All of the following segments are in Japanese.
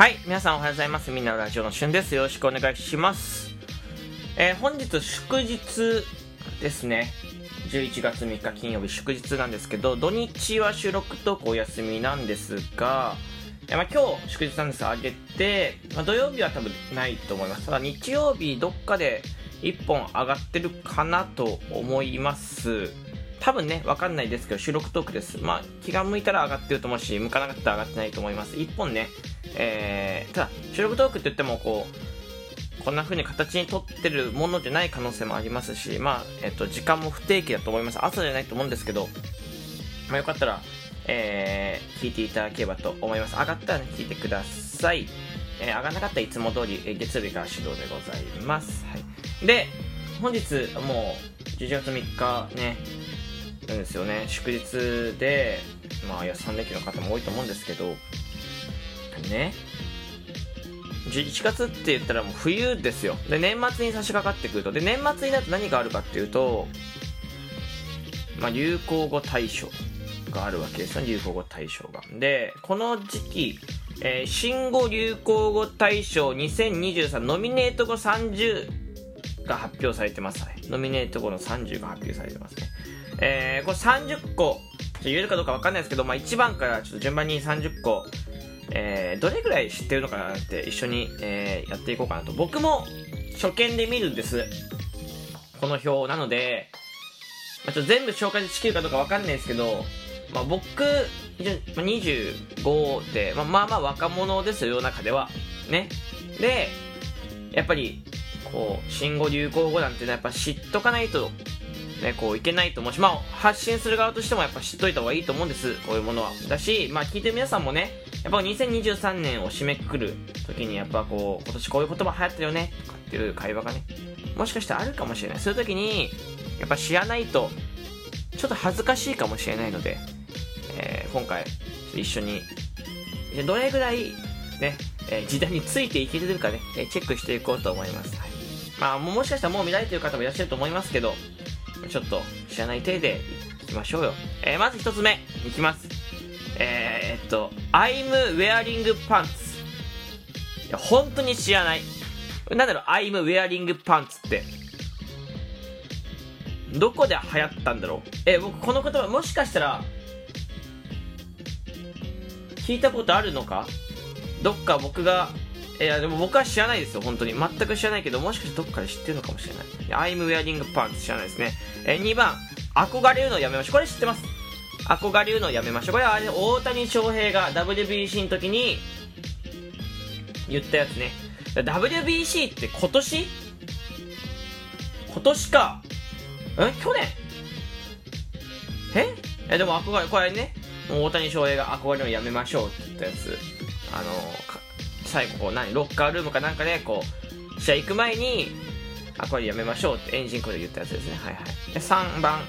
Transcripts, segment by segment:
はい、皆さんおはようございます。みんなのラジオのしゅんです。よろしくお願いします。えー本日祝日ですね。11月3日金曜日祝日なんですけど、土日は収録トークお休みなんですが、えまあ、今日祝日なんですが、あげて、まあ、土曜日は多分ないと思います。ただ日曜日どっかで1本上がってるかなと思います。多分ね、わかんないですけど、収録トークです。まあ、気が向いたら上がってると思うし、向かなかったら上がってないと思います。1本ね、えー、ただ、収録トークって言っても、こう、こんな風に形にとってるものじゃない可能性もありますし、まあ、えっと、時間も不定期だと思います。朝じゃないと思うんですけど、まあ、よかったら、えー、聞いていただければと思います。上がったらね、聞いてください。えー、上がらなかったらいつも通り、えー月曜日から始動でございます。はい。で、本日、もう、11月3日ね、なんですよね。祝日で、まあ、いや、3連休の方も多いと思うんですけど、ね。11月って言ったらもう冬ですよ。で、年末に差し掛かってくると。で、年末になると何があるかっていうと、まあ、流行語大賞があるわけですね。流行語大賞が。で、この時期、えー新語・流行語大賞2023ノミネート後30が発表されてます。はいノミネート後の30が発表されてますね。えー、これ30個、言えるかどうかわかんないですけど、まあ、1番からちょっと順番に30個、えー、どれぐらい知ってるのかなって一緒に、えーやっていこうかなと。僕も初見で見るんです。この表なので、まあ、ちょっと全部紹介できるかどうかわかんないですけど、まあ、僕、25で、まあ、まあまあ若者ですよ、世の中では。ね。で、やっぱり、こう、新語・流行語なんていうのはやっぱ知っとかないと、ね、こういけないと思うし、まあ、発信する側としてもやっぱ知っといた方がいいと思うんです、こういうものは。だし、まあ、聞いてる皆さんもね、やっぱ2023年を締めくくる時に、やっぱこう、今年こういう言葉流行ったよね、とかっていう会話がね、もしかしたらあるかもしれない。そういう時に、やっぱ知らないと、ちょっと恥ずかしいかもしれないので、えー今回、一緒に、どれぐらい、ね、えー時代についていけるかね、えチェックしていこうと思います。はいまあ、もしかしたらもう見られてる方もいらっしゃると思いますけど、ちょっと知らない体でいきましょうよ。えーまず一つ目、いきます。えー、っと、I'm wearing pants。いや、本当に知らない。なんだろう、I'm wearing pants って。どこで流行ったんだろうえー僕この言葉もしかしたら、聞いたことあるのか？どっか僕が、いや、でも僕は知らないですよ、本当に。全く知らないけど、もしかしてどっかで知ってるのかもしれない。いや I'm wearing pants 知らないですね。えー、2番、憧れるのやめましょう。これ知ってます。憧れるのやめましょう。これはあれ、大谷翔平が WBC の時に言ったやつね。WBC って今年？今年か。え去年？え？え、でも憧れ、これね、大谷翔平が憧れるのやめましょうって言ったやつ。あの、最後こう何、ロッカールームかなんかで、こう、試合行く前に、憧れやめましょうってエンジンコで言ったやつですね。はいはい。で、3番、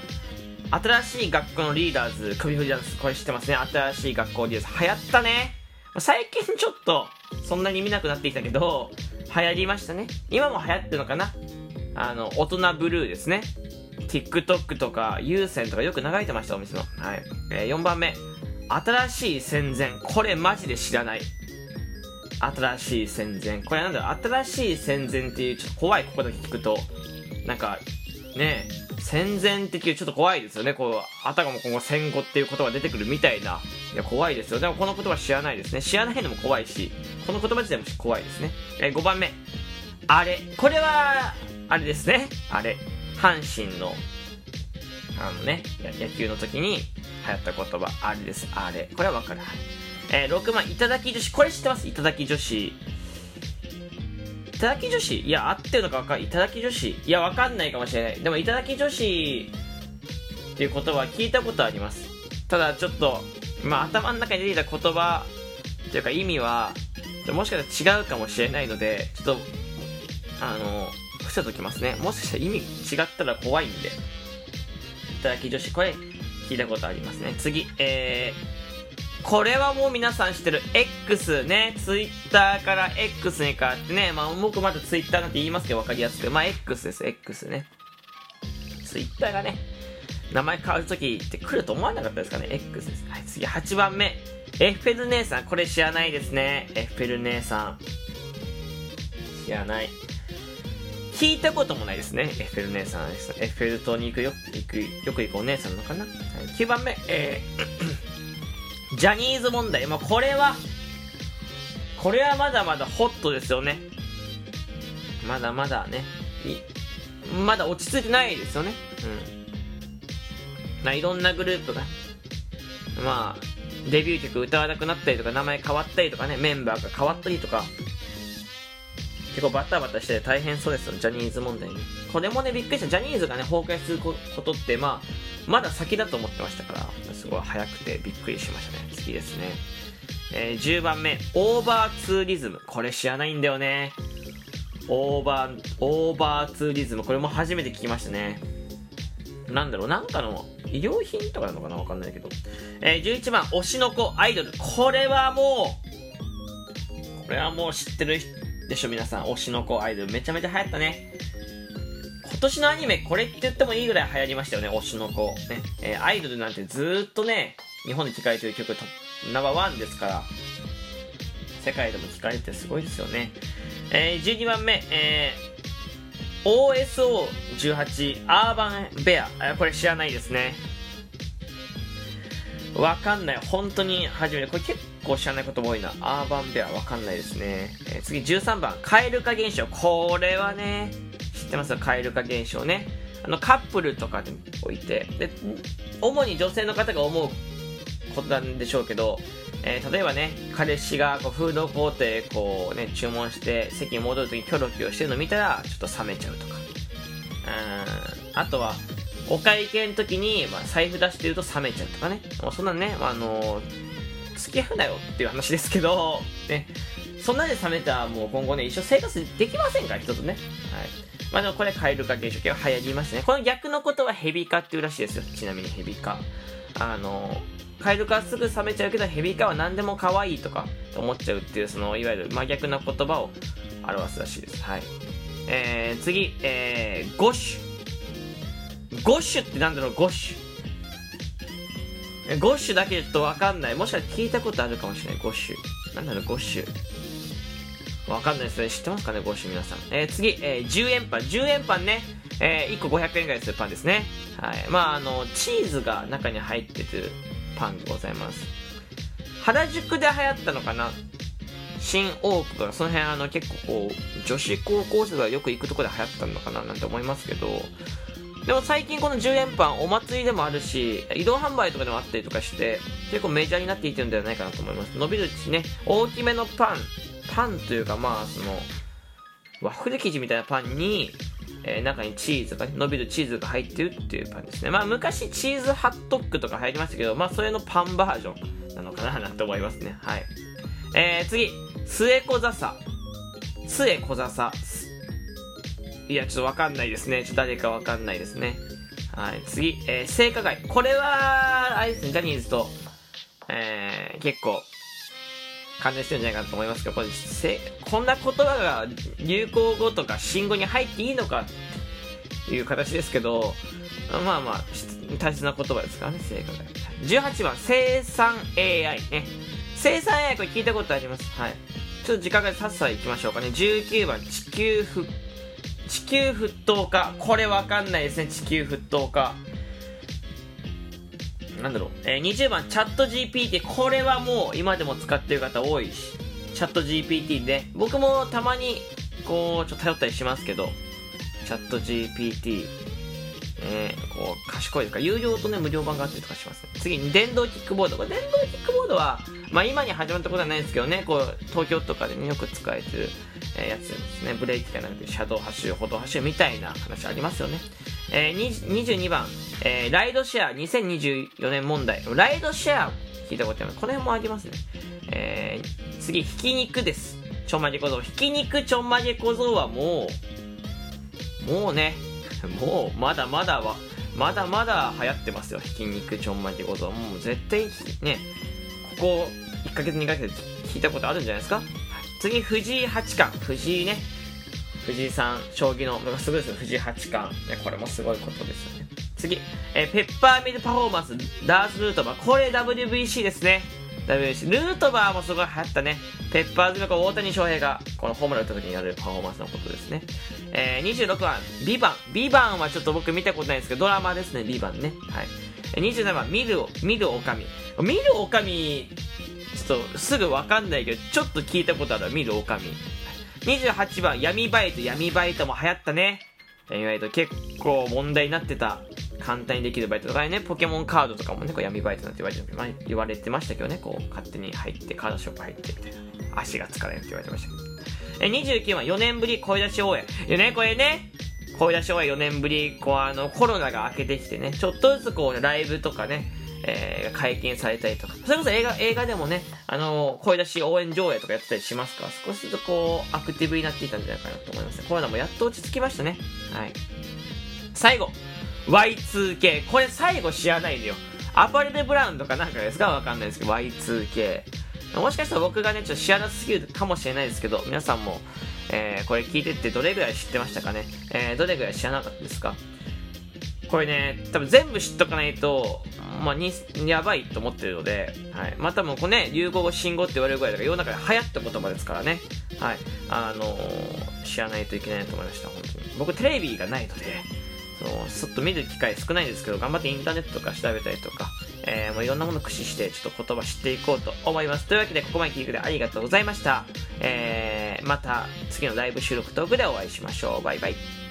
新しい学校のリーダーズ、首振りダンス、これ知ってますね。新しい学校リーダーズ、流行ったね。最近ちょっと、そんなに見なくなってきたけど、流行りましたね。今も流行ってるのかなあの、大人ブルーですね。TikTok とか、有線とかよく流れてました、お店の。はい。えー4番目。新しい戦前。これマジで知らない。新しい戦前。これなんだろう、新しい戦前っていう、ちょっと怖い、ここだけ聞くと。なんか、ね戦前っていうちょっと怖いですよね。こう、あたかも今後戦後っていう言葉が出てくるみたいな。いや、怖いですよ。でもこの言葉知らないですね。知らないのも怖いし、この言葉自体も怖いですね。えー5番目。あれ。これは、あれですね。あれ。阪神の、あのね、野球の時に流行った言葉、あれです。あれ。これはわかる。えー6番、いただき女子。これ知ってます？いただき女子。いただき女子？いや、合ってるのかわかんない。いただき女子？いや、わかんないかもしれない。でも、いただき女子っていう言葉聞いたことあります。ただ、ちょっと、まあ、頭の中に出てきた言葉というか意味は、もしかしたら違うかもしれないので、ちょっと、あの、伏せときますね。もしかしたら意味違ったら怖いんで。いただき女子、これ、聞いたことありますね。次、えー、これはもう皆さん知ってる X ね、Twitter から X に変わってね、まあ僕まだ Twitter なんて言いますけど分かりやすく、まあ X です、X ね。Twitter がね、名前変わるときって来ると思わなかったですかね X です。はい、次8番目。エッフェル姉さん。これ知らないですね。エッフェル姉さん。知らない。聞いたこともないですね。エッフェル姉さんです。エッフェル塔に行くよ、行く、よく行くお姉さんのかな。はい、9番目。えージャニーズ問題。まあ、これは、これはまだまだホットですよね。まだまだね。まだ落ち着いてないですよね。うん。ま、いろんなグループが、まあ、デビュー曲歌わなくなったりとか、名前変わったりとかね、メンバーが変わったりとか、結構バタバタして大変そうですよ、ジャニーズ問題に。これもね、びっくりした。ジャニーズがね、崩壊することって、まあ、まだ先だと思ってましたから、すごい早くてびっくりしましたね。次ですね。えー、10番目、オーバーツーリズム。これ知らないんだよね。オーバー、オーバーツーリズム。これも初めて聞きましたね。なんだろう、なんかの医療品とかなのかな？わかんないけど。えー、11番、推しの子アイドル。これはもう、これはもう知ってるでしょ、皆さん。推しの子アイドル。めちゃめちゃ流行ったね。今年のアニメ、これって言ってもいいぐらい流行りましたよね、推しの子。ね。えー、アイドルなんてずっとね、日本で聴かれてる曲ナンバーワンですから、世界でも聞かれてすごいですよね。えー、12番目、えー、OSO18 アーバンベア。これ知らないですね。わかんない。本当に初めて。これ結構知らないことも多いな。アーバンベアわかんないですね。えー、次13番、蛙化現象。これはね、ってます、蛙化現象ね。あの、カップルとかで置いて、で、主に女性の方が思うことなんでしょうけど、えー、例えばね、彼氏がこうフードコートへこうね、注文して席に戻るときにキョロキョロしてるの見たら、ちょっと冷めちゃうとか。うん、あとは、お会計の時に、まあ、財布出してると冷めちゃうとかね。もうそんなね、まあ、あのー、付き合うなよっていう話ですけど、ね、そんなで冷めたらもう今後ね、一生生活できませんから、人とね。はい。まあでもこれ、カエル化現象系は流行りましたね。この逆のことはヘビ化っていうらしいですよ。ちなみにヘビ化。あのカエル化すぐ冷めちゃうけどヘビ化は何でも可愛いとか思っちゃうっていうそのいわゆる真逆な言葉を表すらしいです。はい。えー、次、えー、ゴッシュ。ゴッシュってなんだろうゴッシュ。ゴッシュだけちょっとわかんない。もしかしたら聞いたことあるかもしれない。ゴッシュ。なんだろうゴッシュ。わかんないですね。知ってますかねゴッシュ皆さん。えー、次、えー、10円パン。10円パンね。えー、1個500円ぐらいするパンですね。はい。まああのチーズが中に入っててパンでございます。原宿で流行ったのかな？新大久保その辺あの結構こう女子高校生がよく行くとこで流行ったのかな？なんて思いますけど。でも最近この10円パンお祭りでもあるし移動販売とかでもあったりとかして結構メジャーになっていってるんではないかなと思います。伸びるしね。大きめのパン。パンというかまあそのワッフル生地みたいなパンにえー、中にチーズが、ね、伸びるチーズが入ってるっていうパンですね。まあ昔チーズハットックとか入りましたけど、まあそれのパンバージョンなのかななんて思いますね。はい。えー、次、末小笹。末小笹。いや、ちょっとわかんないですね。ちょっと誰かわかんないですね。はい。次、えー、性加害。これは、あれですね、ジャニーズと、えー、結構、関連してるんじゃないかなと思いますけど、これせこんな言葉が流行語とか新語に入っていいのかっていう形ですけど、まあまあ、大切な言葉ですからね、正解。18番、生産 AI ね。生産 AI これ聞いたことあります？はい。ちょっと時間がさっさと行きましょうかね。19番、地球沸、地球沸騰化。これわかんないですね、地球沸騰化。なんだろう、えー、20番、チャット GPT。これはもう今でも使ってる方多いし、チャット GPT で、僕もたまに、こう、ちょっと頼ったりしますけど、チャット GPT、えー、こう、賢いですか有料とね、無料版があったりとかしますね。次に、電動キックボード。これ、電動キックボードは、まあ今に始まったことはないですけどね、こう、東京とかでね、よく使えてる、やつですね。ブレーキがなくて、車道走る、歩道走るみたいな話ありますよね。えー、22番、えー、ライドシェア2024年問題。ライドシェア聞いたことある。この辺もありますね。えー、次、ひき肉です。ちょんまげ小僧。ひき肉ちょんまげ小僧はもう、もうね、もう、まだまだは、まだまだ流行ってますよ。ひき肉ちょんまげ小僧。もう絶対、ね、ここ1ヶ月2ヶ月聞いたことあるんじゃないですか？次、藤井八冠。藤井ね。藤井さん、将棋の、すごいですよ、藤井八冠。ね、これもすごいことですよね。次、えーペッパーミルパフォーマンス、ダース・ルートバー。これ WBC ですね。WBC。ルートバーもすごい流行ったね。ペッパーズの大谷翔平が、このホームラン打った時にやるパフォーマンスのことですね。えー、26番、ビバン。ビバンはちょっと僕見たことないんですけど、ドラマですね、ビバンね。はい。27番、見る、見るおかみ。見るおかみ、ちょっとすぐわかんないけど、ちょっと聞いたことある見るおかみ。28番、闇バイト、闇バイトも流行ったね。闇バイト結構問題になってた。簡単にできるバイトとかね、ポケモンカードとかもね、こう闇バイトなんて言われてましたけどね、こう、勝手に入って、カードショップ入ってみたいな。足がつかないって言われてましたけど。え、29番、4年ぶり声出し応援。いやね、これね、声出し応援4年ぶり、こう、あの、コロナが明けてきてね、ちょっとずつこう、ライブとかね、えー解禁されたりとか、それこそ映画、映画でもね、あの声出し応援上映とかやってたりしますか？ら、少しずつこう、アクティブになっていたんじゃないかなと思います。コロナもやっと落ち着きましたね。はい。最後、Y2K。これ最後知らないんだよ。アパレルブラウンとかなんかですか？わかんないですけど、Y2K。もしかしたら僕がね、ちょっと知らなすぎるかもしれないですけど、皆さんも、えーこれ聞いてってどれぐらい知ってましたかね？えーどれぐらい知らなかったですか？これね、多分全部知っとかないと、まあ、に、やばいと思ってるので、はい。まあ、多分これね、流行語、信号って言われるぐらいだから、世の中で流行った言葉ですからね。はい。あのー知らないといけないと思いました、本当に。僕、テレビがないので、そう、ちょっと見る機会少ないんですけど、頑張ってインターネットとか調べたりとか、えー、もういろんなもの駆使して、ちょっと言葉知っていこうと思います。というわけで、ここまで聞いてくれてありがとうございました。えー、また次のライブ収録トークでお会いしましょう。バイバイ。